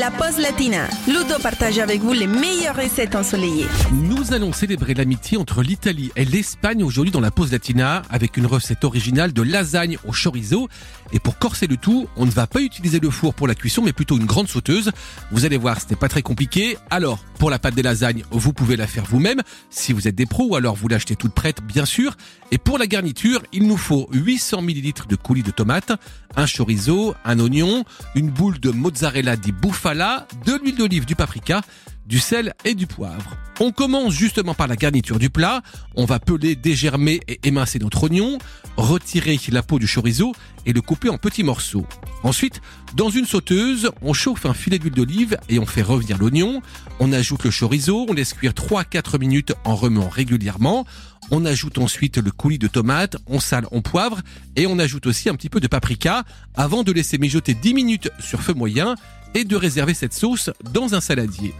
La pause latina. Ludo partage avec vous les meilleures recettes ensoleillées. Nous allons célébrer l'amitié entre l'Italie et l'Espagne aujourd'hui dans la pause latina avec une recette originale de lasagne au chorizo. Et pour corser le tout, on ne va pas utiliser le four pour la cuisson mais plutôt une grande sauteuse. Vous allez voir, ce n'est pas très compliqué. Alors, pour la pâte des lasagnes, vous pouvez la faire vous-même si vous êtes des pros ou alors vous l'achetez toute prête bien sûr. Et pour la garniture, il nous faut 800 ml de coulis de tomates, un chorizo, un oignon, une boule de mozzarella di bufala, de l'huile d'olive, du paprika, du sel et du poivre. On commence justement par la garniture du plat. On va peler, dégermer et émincer notre oignon, retirer la peau du chorizo et le couper en petits morceaux. Ensuite, dans une sauteuse, on chauffe un filet d'huile d'olive et on fait revenir l'oignon. On ajoute le chorizo, on laisse cuire 3-4 minutes en remuant régulièrement. On ajoute ensuite le coulis de tomate, on sale, on poivre et on ajoute aussi un petit peu de paprika avant de laisser mijoter 10 minutes sur feu moyen et de réserver cette sauce dans un saladier.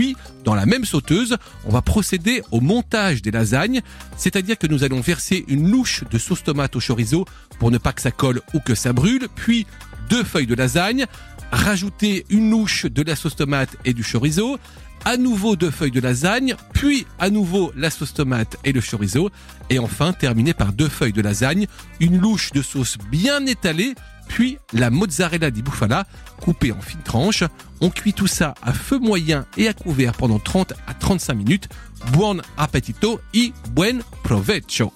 Puis, dans la même sauteuse, on va procéder au montage des lasagnes, c'est-à-dire que nous allons verser une louche de sauce tomate au chorizo pour ne pas que ça colle ou que ça brûle, puis deux feuilles de lasagne, rajouter une louche de la sauce tomate et du chorizo, à nouveau deux feuilles de lasagne, puis à nouveau la sauce tomate et le chorizo, et enfin terminer par deux feuilles de lasagne, une louche de sauce bien étalée, puis la mozzarella di bufala coupée en fines tranches. On cuit tout ça à feu moyen et à couvert pendant 30 à 35 minutes. Buon appetito y buen provecho